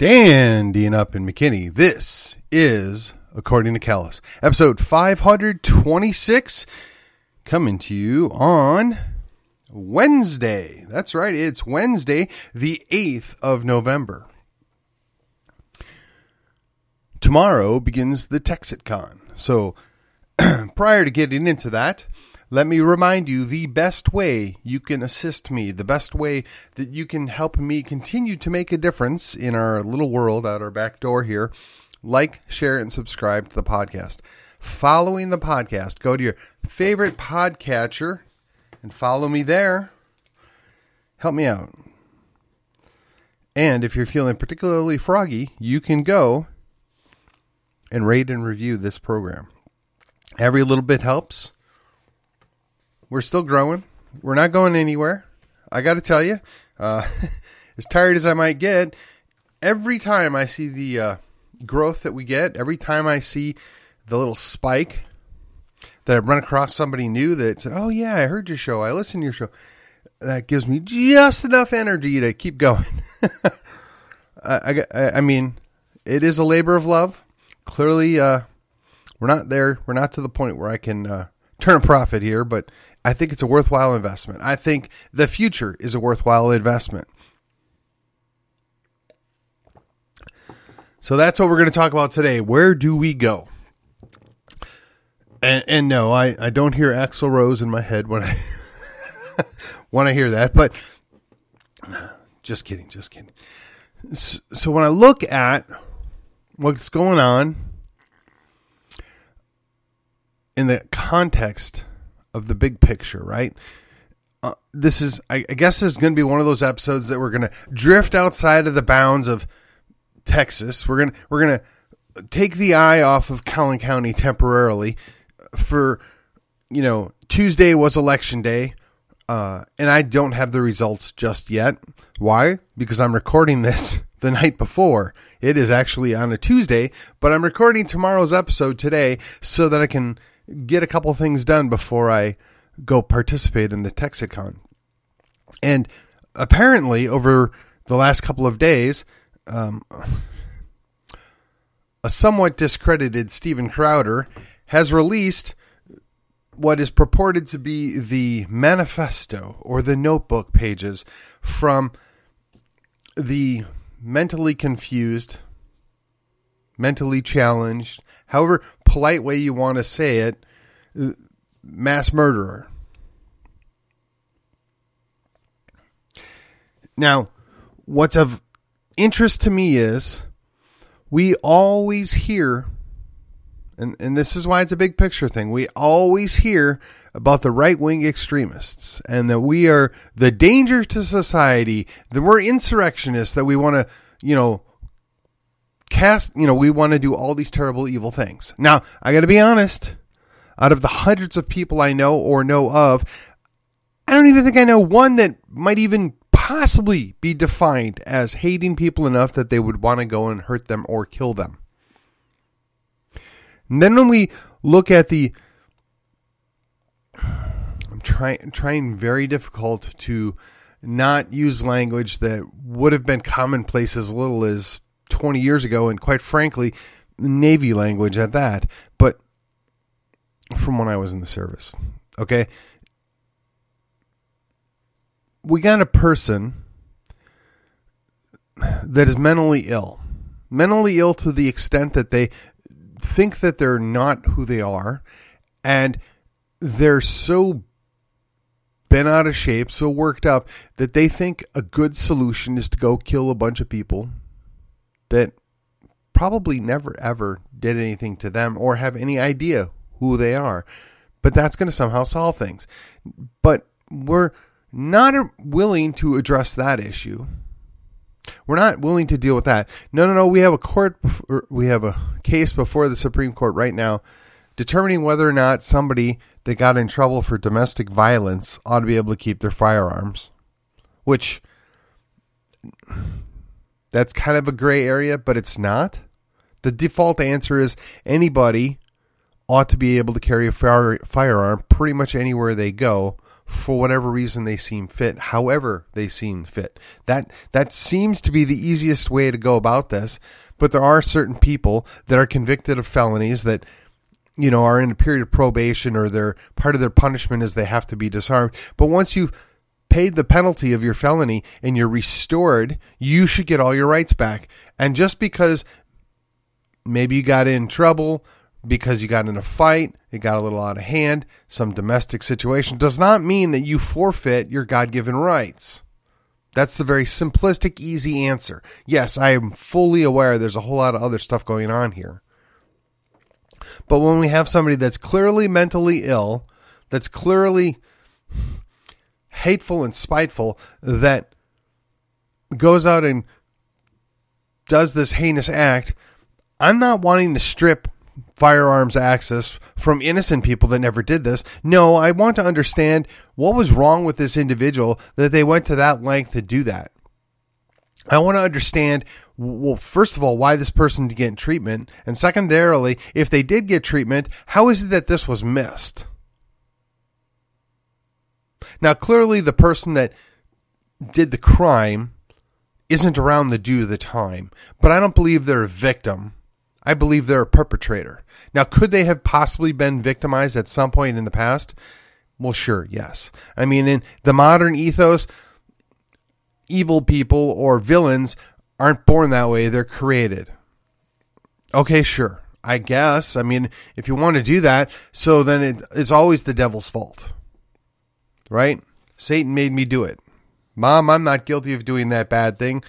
Standing up in McKinney, this is According to Callus, episode 526, coming to you on Wednesday. That's right, it's Wednesday, the 8th of November. Tomorrow begins the TexitCon. So, prior to getting into that, let me remind you the best way you can assist me, the best way that you can help me continue to make a difference in our little world out our back door here. Like, share, and subscribe to the podcast. Following the podcast, go to your favorite podcatcher and follow me there. Help me out. And if you're feeling particularly froggy, you can go and rate and review this program. Every little bit helps. We're still growing. We're not going anywhere. I got to tell you, uh, as tired as I might get, every time I see the uh, growth that we get, every time I see the little spike that I run across somebody new that said, "Oh yeah, I heard your show. I listened to your show," that gives me just enough energy to keep going. I, I, I mean, it is a labor of love. Clearly, uh, we're not there. We're not to the point where I can uh, turn a profit here, but I think it's a worthwhile investment. I think the future is a worthwhile investment. So that's what we're going to talk about today. Where do we go? And, and no, I, I don't hear Axl Rose in my head when I when I hear that, but just kidding, just kidding. So, so when I look at what's going on in the context of the big picture, right? Uh, this is, I, I guess, is going to be one of those episodes that we're going to drift outside of the bounds of Texas. We're gonna we're gonna take the eye off of Collin County temporarily. For you know, Tuesday was election day, uh, and I don't have the results just yet. Why? Because I'm recording this the night before. It is actually on a Tuesday, but I'm recording tomorrow's episode today so that I can get a couple things done before I go participate in the Texicon. And apparently, over the last couple of days, um, a somewhat discredited Steven Crowder has released what is purported to be the manifesto or the notebook pages from the mentally confused, mentally challenged, however polite way you want to say it, mass murderer. Now, what's of interest to me is we always hear, and, and this is why it's a big picture thing, we always hear about the right wing extremists and that we are the danger to society, that we're insurrectionists, that we want to, you know, cast, you know, we want to do all these terrible, evil things. Now, I got to be honest, out of the hundreds of people I know or know of, I don't even think I know one that might even possibly be defined as hating people enough that they would want to go and hurt them or kill them. And then when we look at the I'm trying trying very difficult to not use language that would have been commonplace as little as 20 years ago and quite frankly navy language at that but from when I was in the service okay we got a person that is mentally ill. Mentally ill to the extent that they think that they're not who they are and they're so bent out of shape, so worked up that they think a good solution is to go kill a bunch of people that probably never ever did anything to them or have any idea who they are. But that's going to somehow solve things. But we're not willing to address that issue. We're not willing to deal with that. No, no, no. We have a court. We have a case before the Supreme Court right now, determining whether or not somebody that got in trouble for domestic violence ought to be able to keep their firearms. Which that's kind of a gray area, but it's not. The default answer is anybody ought to be able to carry a fire, firearm pretty much anywhere they go for whatever reason they seem fit, however they seem fit. That that seems to be the easiest way to go about this. But there are certain people that are convicted of felonies that you know are in a period of probation or their part of their punishment is they have to be disarmed. But once you've paid the penalty of your felony and you're restored, you should get all your rights back. And just because maybe you got in trouble because you got in a fight, it got a little out of hand, some domestic situation, does not mean that you forfeit your God given rights. That's the very simplistic, easy answer. Yes, I am fully aware there's a whole lot of other stuff going on here. But when we have somebody that's clearly mentally ill, that's clearly hateful and spiteful, that goes out and does this heinous act, I'm not wanting to strip firearms access from innocent people that never did this. No, I want to understand what was wrong with this individual that they went to that length to do that. I want to understand, well, first of all, why this person didn't get treatment. And secondarily, if they did get treatment, how is it that this was missed? Now, clearly, the person that did the crime isn't around the due the time, but I don't believe they're a victim I believe they're a perpetrator. Now, could they have possibly been victimized at some point in the past? Well, sure, yes. I mean, in the modern ethos, evil people or villains aren't born that way, they're created. Okay, sure. I guess. I mean, if you want to do that, so then it, it's always the devil's fault. Right? Satan made me do it. Mom, I'm not guilty of doing that bad thing.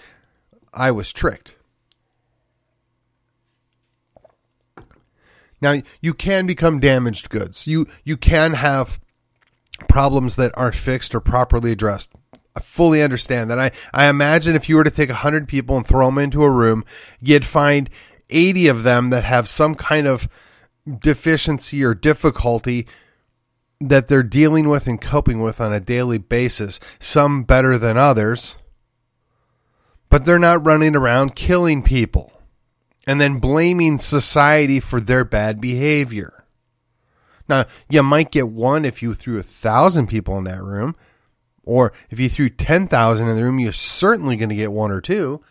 I was tricked. Now you can become damaged goods. You you can have problems that aren't fixed or properly addressed. I fully understand that. I, I imagine if you were to take 100 people and throw them into a room, you'd find 80 of them that have some kind of deficiency or difficulty that they're dealing with and coping with on a daily basis, some better than others, but they're not running around killing people and then blaming society for their bad behavior. Now, you might get one if you threw a thousand people in that room, or if you threw 10,000 in the room, you're certainly going to get one or two.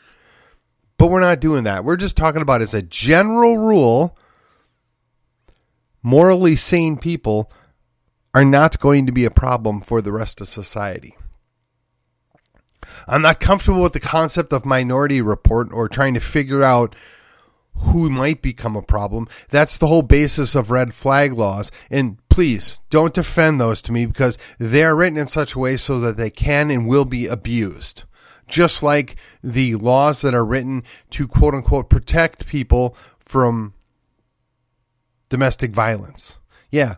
But we're not doing that. We're just talking about as a general rule, morally sane people are not going to be a problem for the rest of society. I'm not comfortable with the concept of minority report or trying to figure out who might become a problem. That's the whole basis of red flag laws. And please don't defend those to me because they are written in such a way so that they can and will be abused. Just like the laws that are written to quote unquote protect people from domestic violence. Yeah,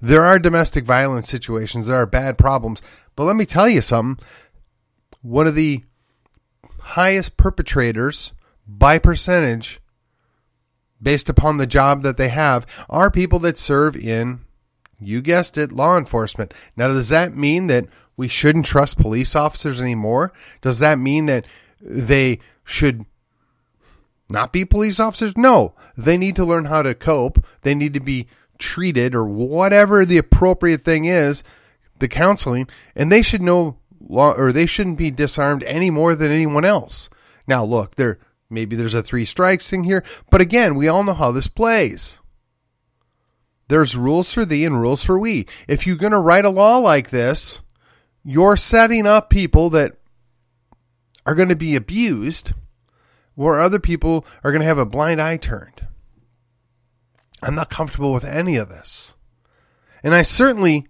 there are domestic violence situations, there are bad problems. But let me tell you something. One of the highest perpetrators by percentage based upon the job that they have are people that serve in, you guessed it, law enforcement. Now, does that mean that we shouldn't trust police officers anymore? Does that mean that they should not be police officers? No, they need to learn how to cope. They need to be treated or whatever the appropriate thing is, the counseling, and they should know or they shouldn't be disarmed any more than anyone else. Now, look, they're Maybe there's a three strikes thing here. But again, we all know how this plays. There's rules for thee and rules for we. If you're going to write a law like this, you're setting up people that are going to be abused where other people are going to have a blind eye turned. I'm not comfortable with any of this. And I certainly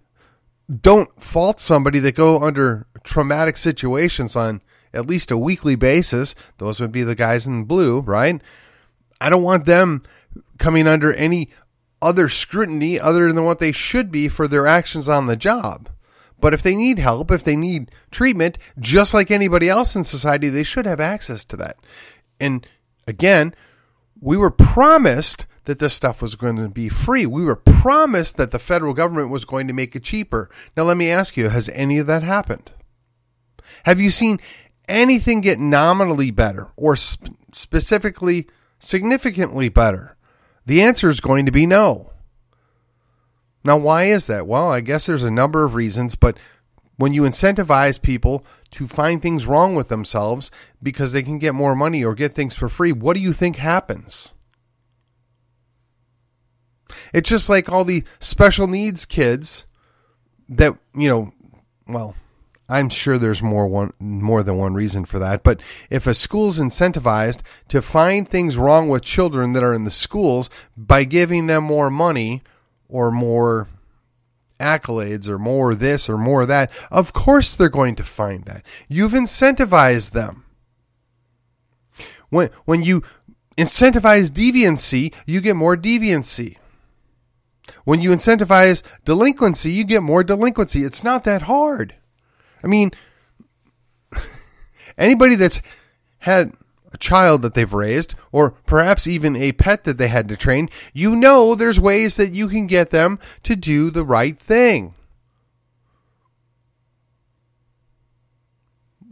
don't fault somebody that go under traumatic situations on at least a weekly basis. Those would be the guys in blue, right? I don't want them coming under any other scrutiny other than what they should be for their actions on the job. But if they need help, if they need treatment, just like anybody else in society, they should have access to that. And again, we were promised that this stuff was going to be free. We were promised that the federal government was going to make it cheaper. Now, let me ask you has any of that happened? Have you seen anything get nominally better or sp- specifically significantly better? The answer is going to be no. Now, why is that? Well, I guess there's a number of reasons, but when you incentivize people to find things wrong with themselves because they can get more money or get things for free, what do you think happens? It's just like all the special needs kids that, you know, well, I'm sure there's more one more than one reason for that, but if a school's incentivized to find things wrong with children that are in the schools by giving them more money or more accolades or more this or more that, of course they're going to find that. You've incentivized them. When when you incentivize deviancy, you get more deviancy. When you incentivize delinquency, you get more delinquency. It's not that hard. I mean, anybody that's had a child that they've raised, or perhaps even a pet that they had to train, you know there's ways that you can get them to do the right thing.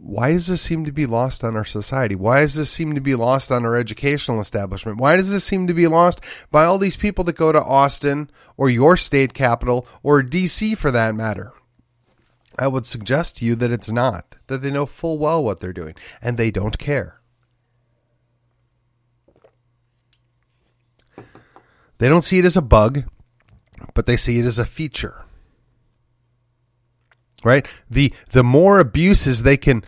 Why does this seem to be lost on our society? Why does this seem to be lost on our educational establishment? Why does this seem to be lost by all these people that go to Austin or your state capital or DC for that matter? I would suggest to you that it's not, that they know full well what they're doing, and they don't care. They don't see it as a bug, but they see it as a feature. Right? The the more abuses they can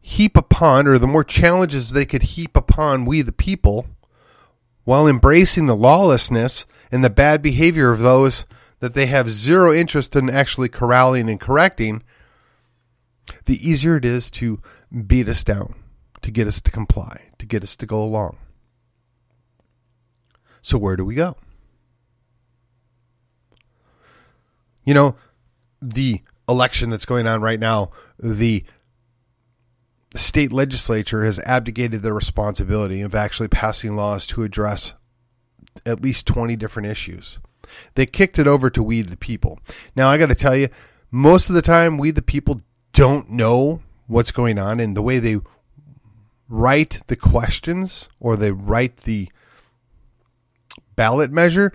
heap upon or the more challenges they could heap upon we the people while embracing the lawlessness and the bad behavior of those that they have zero interest in actually corralling and correcting, the easier it is to beat us down, to get us to comply, to get us to go along. So, where do we go? You know, the election that's going on right now, the state legislature has abdicated their responsibility of actually passing laws to address at least 20 different issues. They kicked it over to We the People. Now, I got to tell you, most of the time, We the People don't know what's going on, and the way they write the questions or they write the ballot measure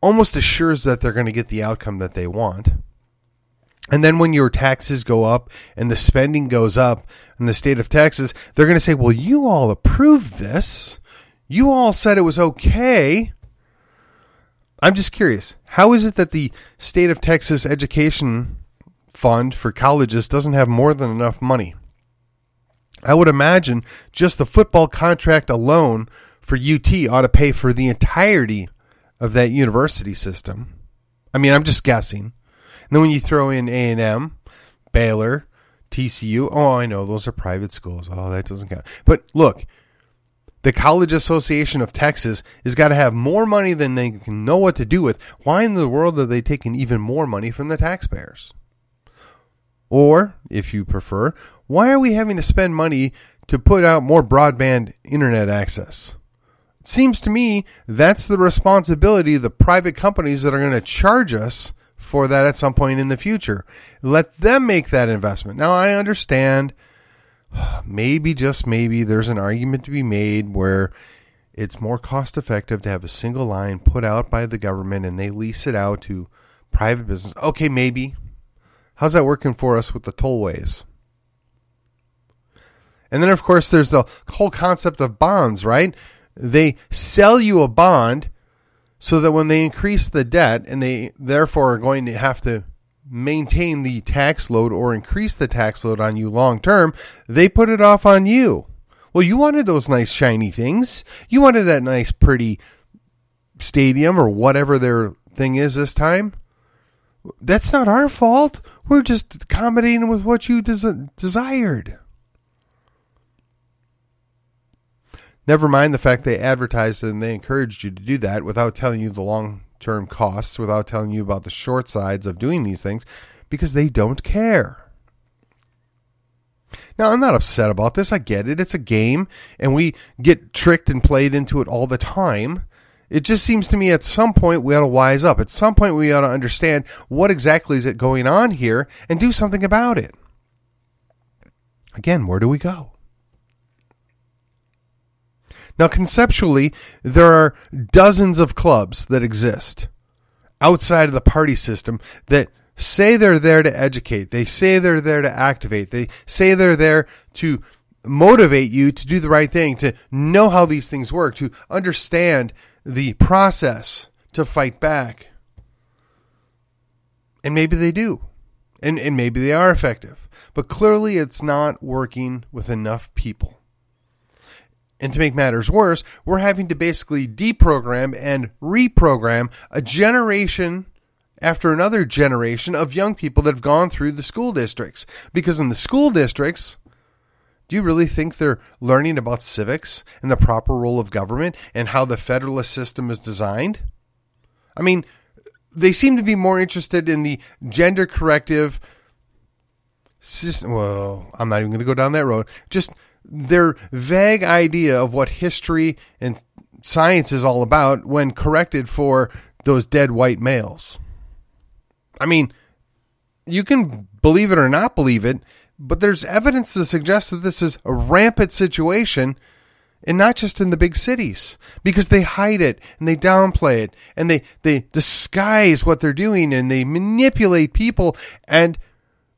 almost assures that they're going to get the outcome that they want. And then when your taxes go up and the spending goes up in the state of Texas, they're going to say, well, you all approved this. You all said it was okay. I'm just curious. How is it that the state of Texas education fund for colleges doesn't have more than enough money? I would imagine just the football contract alone for UT ought to pay for the entirety of that university system. I mean, I'm just guessing. And then when you throw in A&M, Baylor, TCU, oh, I know those are private schools. Oh, that doesn't count. But look, the College Association of Texas has got to have more money than they can know what to do with. Why in the world are they taking even more money from the taxpayers? Or, if you prefer, why are we having to spend money to put out more broadband internet access? It seems to me that's the responsibility of the private companies that are going to charge us for that at some point in the future. Let them make that investment. Now, I understand maybe just maybe there's an argument to be made where it's more cost effective to have a single line put out by the government and they lease it out to private business. Okay, maybe. How's that working for us with the tollways? And then, of course, there's the whole concept of bonds, right? They sell you a bond so that when they increase the debt and they therefore are going to have to maintain the tax load or increase the tax load on you long term, they put it off on you. Well, you wanted those nice shiny things. You wanted that nice pretty stadium or whatever their thing is this time. That's not our fault. We're just accommodating with what you des- desired. Never mind the fact they advertised and they encouraged you to do that without telling you the long term costs without telling you about the short sides of doing these things because they don't care. Now, I'm not upset about this. I get it. It's a game, and we get tricked and played into it all the time. It just seems to me at some point we ought to wise up. At some point we ought to understand what exactly is it going on here and do something about it. Again, where do we go? Now, conceptually, there are dozens of clubs that exist outside of the party system that say they're there to educate. They say they're there to activate. They say they're there to motivate you to do the right thing, to know how these things work, to understand the process to fight back. And maybe they do. And, and maybe they are effective. But clearly it's not working with enough people. And to make matters worse, we're having to basically deprogram and reprogram a generation after another generation of young people that have gone through the school districts. Because in the school districts, do you really think they're learning about civics and the proper role of government and how the federalist system is designed? I mean, they seem to be more interested in the gender corrective system. Well, I'm not even going to go down that road. Just their vague idea of what history and science is all about when corrected for those dead white males. I mean, you can believe it or not believe it, but there's evidence to suggest that this is a rampant situation and not just in the big cities because they hide it and they downplay it and they, they disguise what they're doing and they manipulate people and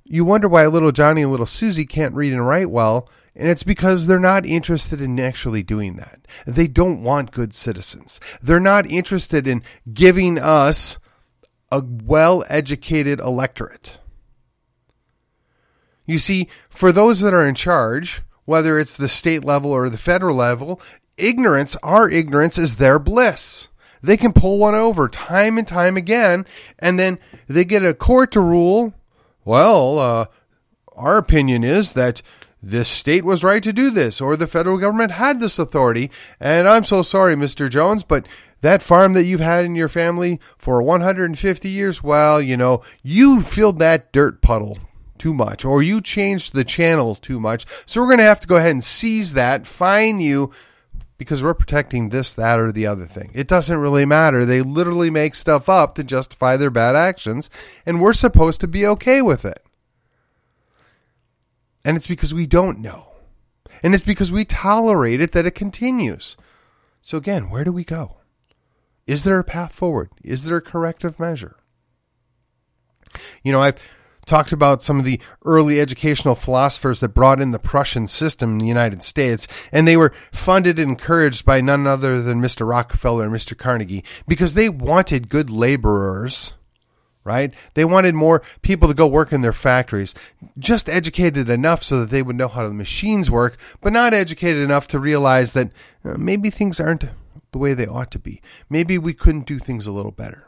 you wonder why little Johnny and little Susie can't read and write well and it's because they're not interested in actually doing that. They don't want good citizens. They're not interested in giving us a well educated electorate. You see, for those that are in charge, whether it's the state level or the federal level, ignorance, our ignorance is their bliss. They can pull one over time and time again, and then they get a court to rule, well, uh, our opinion is that this state was right to do this, or the federal government had this authority. And I'm so sorry, Mr. Jones, but that farm that you've had in your family for 150 years, well, you know, you filled that dirt puddle too much, or you changed the channel too much. So we're going to have to go ahead and seize that, fine you, because we're protecting this, that, or the other thing. It doesn't really matter. They literally make stuff up to justify their bad actions, and we're supposed to be okay with it. And it's because we don't know. And it's because we tolerate it that it continues. So, again, where do we go? Is there a path forward? Is there a corrective measure? You know, I've talked about some of the early educational philosophers that brought in the Prussian system in the United States, and they were funded and encouraged by none other than Mr. Rockefeller and Mr. Carnegie because they wanted good laborers. Right? They wanted more people to go work in their factories, just educated enough so that they would know how the machines work, but not educated enough to realize that uh, maybe things aren't the way they ought to be. Maybe we couldn't do things a little better.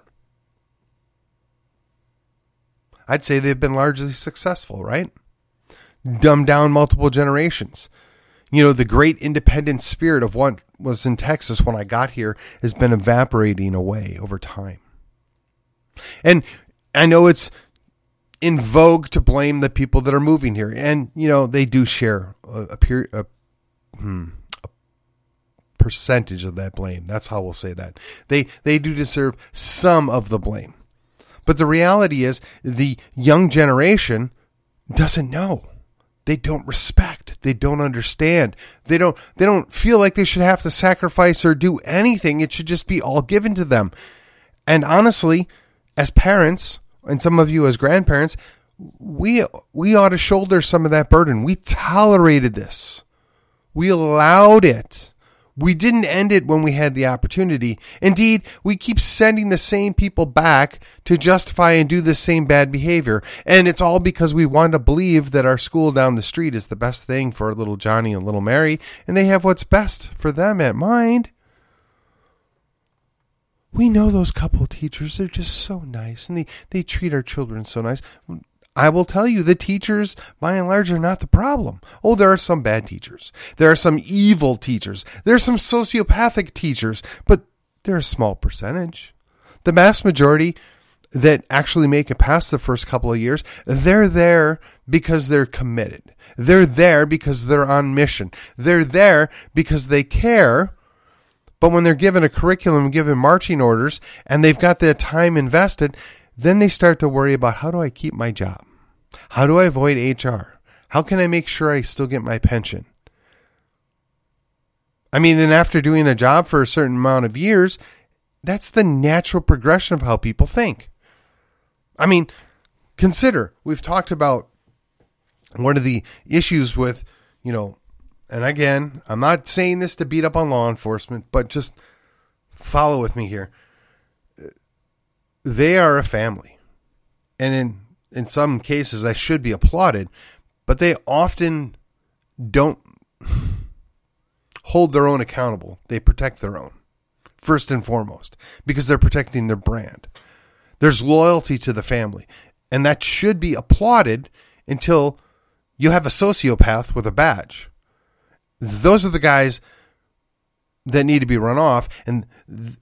I'd say they've been largely successful, right? Dumbed down multiple generations. You know, the great independent spirit of what was in Texas when I got here has been evaporating away over time. And I know it's in vogue to blame the people that are moving here. And, you know, they do share a, a, period, a, hmm, a percentage of that blame. That's how we'll say that. They, they do deserve some of the blame. But the reality is, the young generation doesn't know. They don't respect. They don't understand. They don't. They don't feel like they should have to sacrifice or do anything. It should just be all given to them. And honestly, as parents, and some of you as grandparents, we we ought to shoulder some of that burden. We tolerated this. We allowed it. We didn't end it when we had the opportunity. Indeed, we keep sending the same people back to justify and do the same bad behavior. And it's all because we want to believe that our school down the street is the best thing for little Johnny and little Mary, and they have what's best for them at mind. We know those couple teachers, they're just so nice and they, they treat our children so nice. I will tell you, the teachers, by and large, are not the problem. Oh, there are some bad teachers. There are some evil teachers. There are some sociopathic teachers, but they're a small percentage. The vast majority that actually make it past the first couple of years, they're there because they're committed. They're there because they're on mission. They're there because they care. But when they're given a curriculum, given marching orders, and they've got their time invested, then they start to worry about how do I keep my job? How do I avoid HR? How can I make sure I still get my pension? I mean, and after doing a job for a certain amount of years, that's the natural progression of how people think. I mean, consider we've talked about one of the issues with, you know, and again, I'm not saying this to beat up on law enforcement, but just follow with me here. They are a family. And in in some cases I should be applauded, but they often don't hold their own accountable. They protect their own first and foremost because they're protecting their brand. There's loyalty to the family, and that should be applauded until you have a sociopath with a badge. Those are the guys that need to be run off, and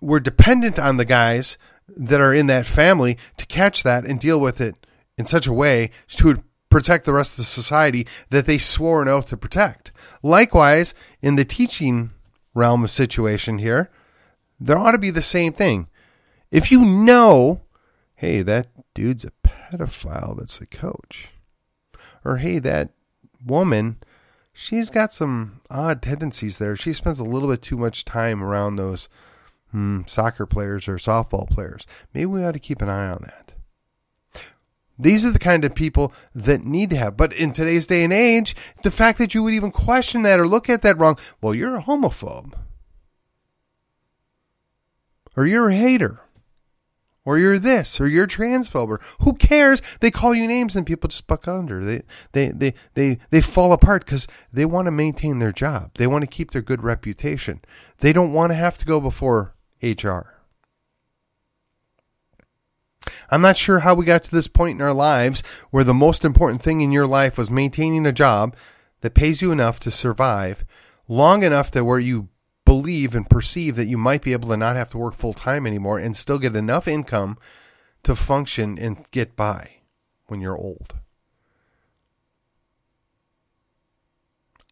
we're dependent on the guys that are in that family to catch that and deal with it in such a way to protect the rest of the society that they swore an oath to protect. Likewise, in the teaching realm of situation here, there ought to be the same thing. If you know, hey, that dude's a pedophile that's a coach, or hey, that woman, she's got some odd tendencies there. She spends a little bit too much time around those hmm, soccer players or softball players. Maybe we ought to keep an eye on that. These are the kind of people that need to have. But in today's day and age, the fact that you would even question that or look at that wrong, well, you're a homophobe. Or you're a hater. Or you're this, or you're transphobe, who cares? They call you names and people just buck under. They they they they, they fall apart because they want to maintain their job. They want to keep their good reputation. They don't want to have to go before HR. I'm not sure how we got to this point in our lives where the most important thing in your life was maintaining a job that pays you enough to survive long enough that where you believe and perceive that you might be able to not have to work full time anymore and still get enough income to function and get by when you're old.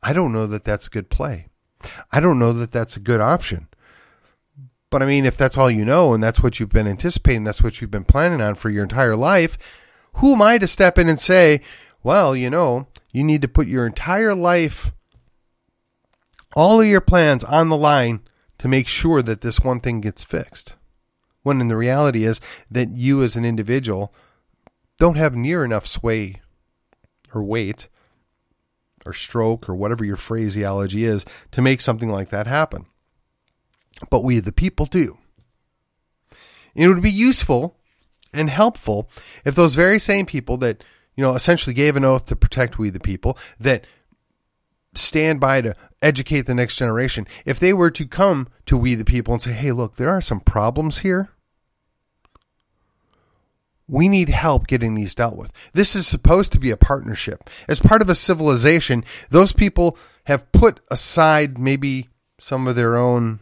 I don't know that that's a good play. I don't know that that's a good option. But I mean, if that's all you know and that's what you've been anticipating, that's what you've been planning on for your entire life, who am I to step in and say, well, you know, you need to put your entire life, all of your plans on the line to make sure that this one thing gets fixed? When in the reality is that you as an individual don't have near enough sway or weight or stroke or whatever your phraseology is to make something like that happen but we the people do. It would be useful and helpful if those very same people that, you know, essentially gave an oath to protect we the people, that stand by to educate the next generation, if they were to come to we the people and say, hey, look, there are some problems here. We need help getting these dealt with. This is supposed to be a partnership. As part of a civilization, those people have put aside maybe some of their own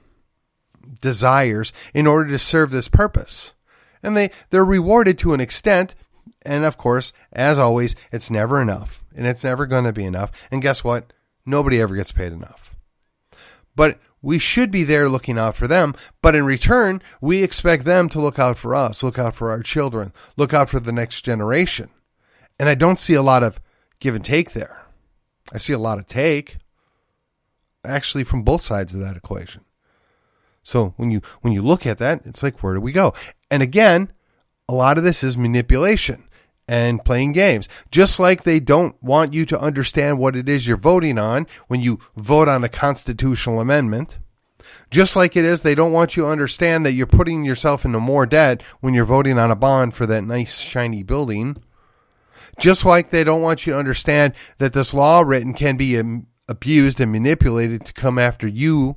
desires in order to serve this purpose. And they, they're rewarded to an extent. And of course, as always, it's never enough. And it's never going to be enough. And guess what? Nobody ever gets paid enough. But we should be there looking out for them. But in return, we expect them to look out for us, look out for our children, look out for the next generation. And I don't see a lot of give and take there. I see a lot of take, actually, from both sides of that equation. So when you when you look at that, it's like where do we go? And again, a lot of this is manipulation and playing games. Just like they don't want you to understand what it is you're voting on when you vote on a constitutional amendment. Just like it is, they don't want you to understand that you're putting yourself into more debt when you're voting on a bond for that nice, shiny building. Just like they don't want you to understand that this law written can be abused and manipulated to come after you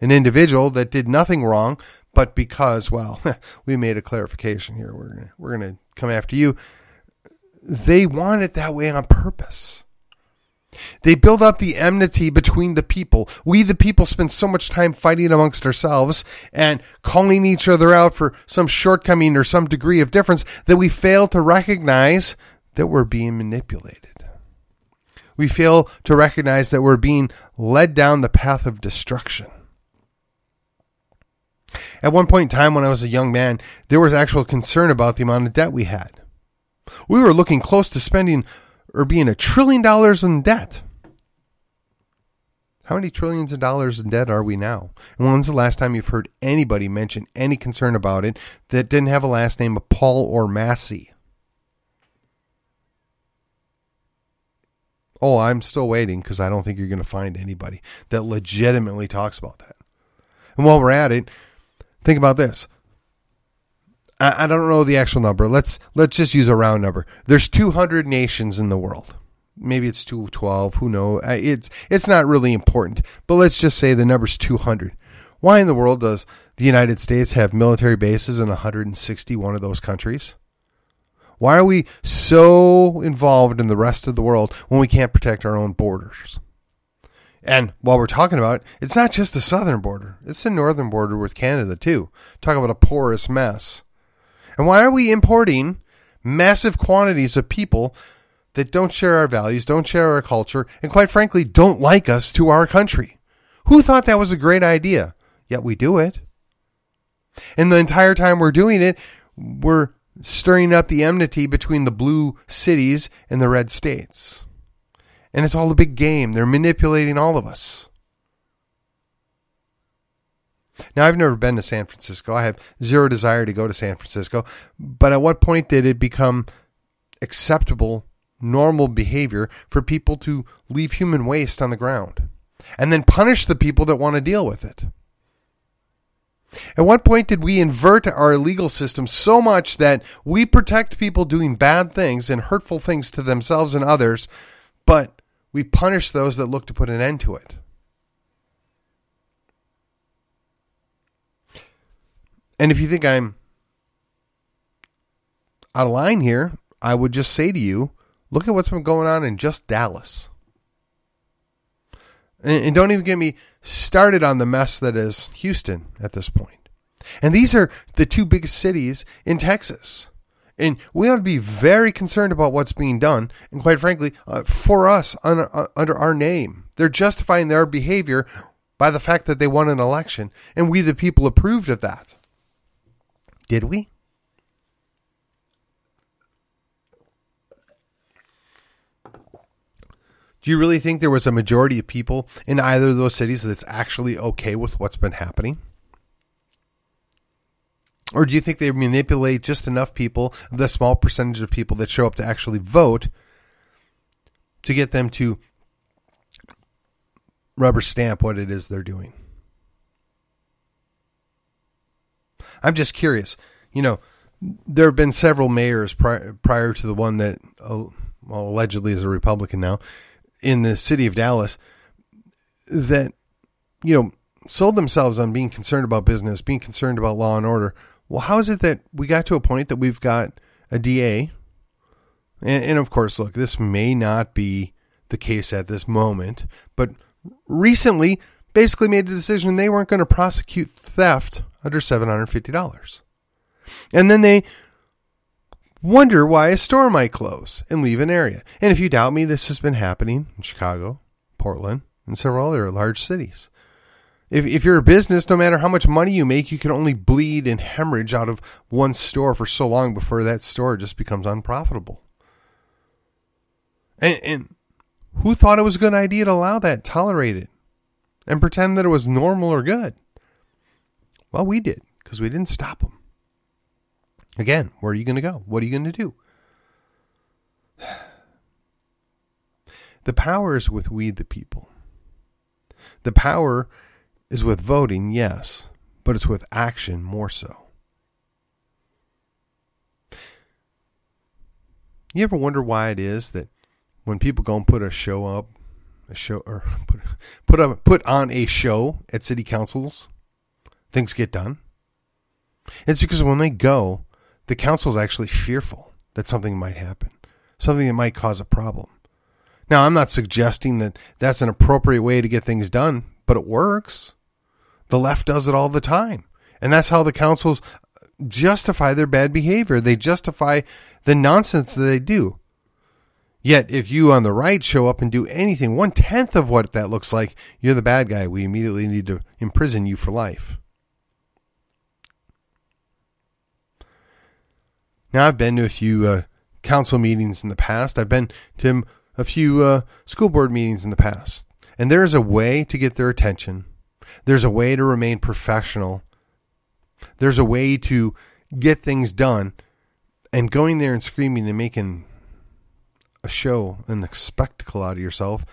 an individual that did nothing wrong, but because, well, we made a clarification here, we're gonna, we're going to come after you. They want it that way on purpose. They build up the enmity between the people. We, the people, spend so much time fighting amongst ourselves and calling each other out for some shortcoming or some degree of difference that we fail to recognize that we're being manipulated. We fail to recognize that we're being led down the path of destruction. At one point in time, when I was a young man, there was actual concern about the amount of debt we had. We were looking close to spending or being a trillion dollars in debt. How many trillions of dollars in debt are we now? And when's the last time you've heard anybody mention any concern about it that didn't have a last name of Paul or Massie? Oh, I'm still waiting because I don't think you're going to find anybody that legitimately talks about that. And while we're at it, think about this I, I don't know the actual number. Let's let's just use a round number. There's 200 nations in the world. Maybe it's 212. Who knows? It's it's not really important. But let's just say the number's 200. Why in the world does the United States have military bases in 161 of those countries? Why are we so involved in the rest of the world when we can't protect our own borders? And while we're talking about it, it's not just the southern border, it's the northern border with Canada too. Talk about a porous mess. And why are we importing massive quantities of people that don't share our values, don't share our culture, and quite frankly, don't like us to our country? Who thought that was a great idea? Yet we do it. And the entire time we're doing it, we're stirring up the enmity between the blue cities and the red states. And it's all a big game. They're manipulating all of us. Now, I've never been to San Francisco. I have zero desire to go to San Francisco. But at what point did it become acceptable, normal behavior for people to leave human waste on the ground and then punish the people that want to deal with it? At what point did we invert our legal system so much that we protect people doing bad things and hurtful things to themselves and others, but we punish those that look to put an end to it? And if you think I'm out of line here, I would just say to you look at what's been going on in just Dallas. And, and don't even get me started on the mess that is Houston at this point. And these are the two biggest cities in Texas. And we ought to be very concerned about what's being done. And quite frankly, uh, for us, under, uh, under our name, they're justifying their behavior by the fact that they won an election. And we, the people, approved of that. Did we? Do you really think there was a majority of people in either of those cities that's actually okay with what's been happening? Or do you think they manipulate just enough people, the small percentage of people that show up to actually vote, to get them to rubber stamp what it is they're doing? I'm just curious. You know, there have been several mayors prior, prior to the one that uh, well, allegedly is a Republican now in the city of Dallas that, you know, sold themselves on being concerned about business, being concerned about law and order. Well, how is it that we got to a point that we've got a DA? And, and of course, look, this may not be the case at this moment, but recently basically made the decision they weren't going to prosecute theft under $750. And then they wonder why a store might close and leave an area. And if you doubt me, this has been happening in Chicago, Portland, and several other large cities. If, if you're a business, no matter how much money you make, you can only bleed and hemorrhage out of one store for so long before that store just becomes unprofitable. And, and who thought it was a good idea to allow that, tolerate it, and pretend that it was normal or good? Well, we did because we didn't stop them. Again, where are you going to go? What are you going to do? The power is with we the people. The power is with voting, yes, but it's with action more so. You ever wonder why it is that when people go and put a show up, a show or put put up put on a show at city councils, things get done? It's because when they go, the council's actually fearful that something might happen, something that might cause a problem. Now, I'm not suggesting that that's an appropriate way to get things done, but it works. The left does it all the time. And that's how the councils justify their bad behavior. They justify the nonsense that they do. Yet, if you on the right show up and do anything one tenth of what that looks like, you're the bad guy. We immediately need to imprison you for life. Now, I've been to a few uh, council meetings in the past. I've been to a few uh, school board meetings in the past. And there is a way to get their attention. There's a way to remain professional. There's a way to get things done. And going there and screaming and making a show and a spectacle out of yourself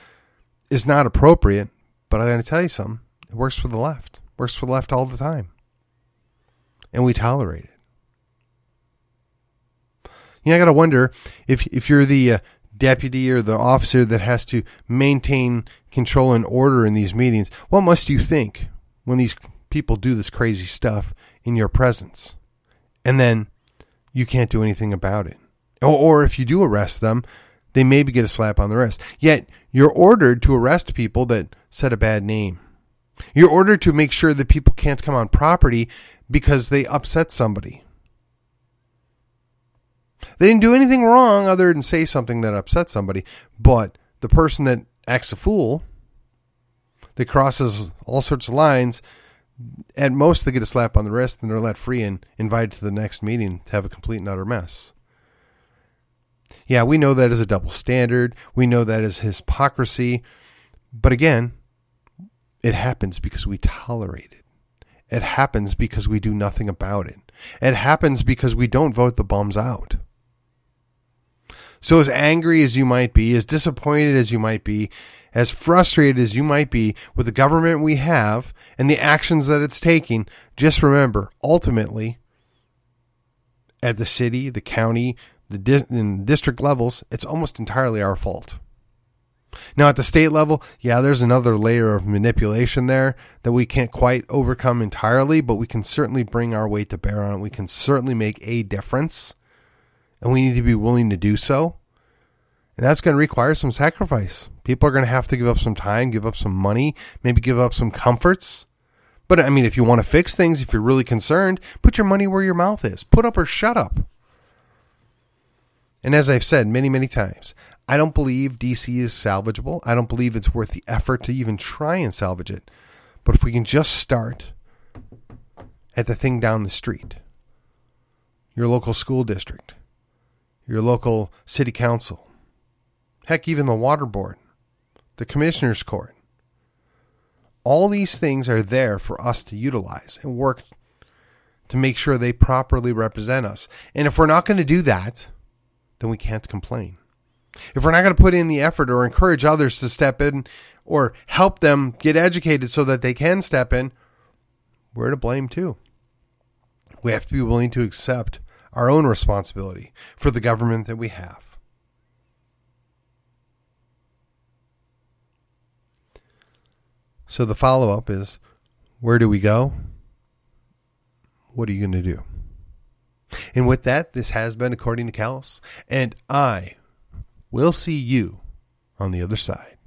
is not appropriate. But I got to tell you something. It works for the left. Works for the left all the time. And we tolerate it. You know, I got to wonder if if you're the uh, deputy or the officer that has to maintain control and order in these meetings, what must you think when these people do this crazy stuff in your presence? And then you can't do anything about it. Or, or if you do arrest them, they maybe get a slap on the wrist. Yet you're ordered to arrest people that said a bad name. You're ordered to make sure that people can't come on property because they upset somebody. They didn't do anything wrong other than say something that upset somebody, but the person that acts a fool, that crosses all sorts of lines, at most they get a slap on the wrist and they're let free and invited to the next meeting to have a complete and utter mess. Yeah, we know that is a double standard. We know that is hypocrisy. But again, it happens because we tolerate it. It happens because we do nothing about it. It happens because we don't vote the bums out. So, as angry as you might be, as disappointed as you might be, as frustrated as you might be with the government we have and the actions that it's taking, just remember ultimately, at the city, the county, the di- district levels, it's almost entirely our fault. Now, at the state level, yeah, there's another layer of manipulation there that we can't quite overcome entirely, but we can certainly bring our weight to bear on it. We can certainly make a difference and we need to be willing to do so. And that's going to require some sacrifice. People are going to have to give up some time, give up some money, maybe give up some comforts. But I mean, if you want to fix things, if you're really concerned, put your money where your mouth is. Put up or shut up. And as I've said many, many times, I don't believe DC is salvageable. I don't believe it's worth the effort to even try and salvage it. But if we can just start at the thing down the street, your local school district, your local city council, heck, even the water board, the commissioner's court. All these things are there for us to utilize and work to make sure they properly represent us. And if we're not going to do that, then we can't complain. If we're not going to put in the effort or encourage others to step in or help them get educated so that they can step in, we're to blame too. We have to be willing to accept our own responsibility for the government that we have. So the follow up is where do we go? What are you going to do? And with that, this has been According to Callus, and I will see you on the other side.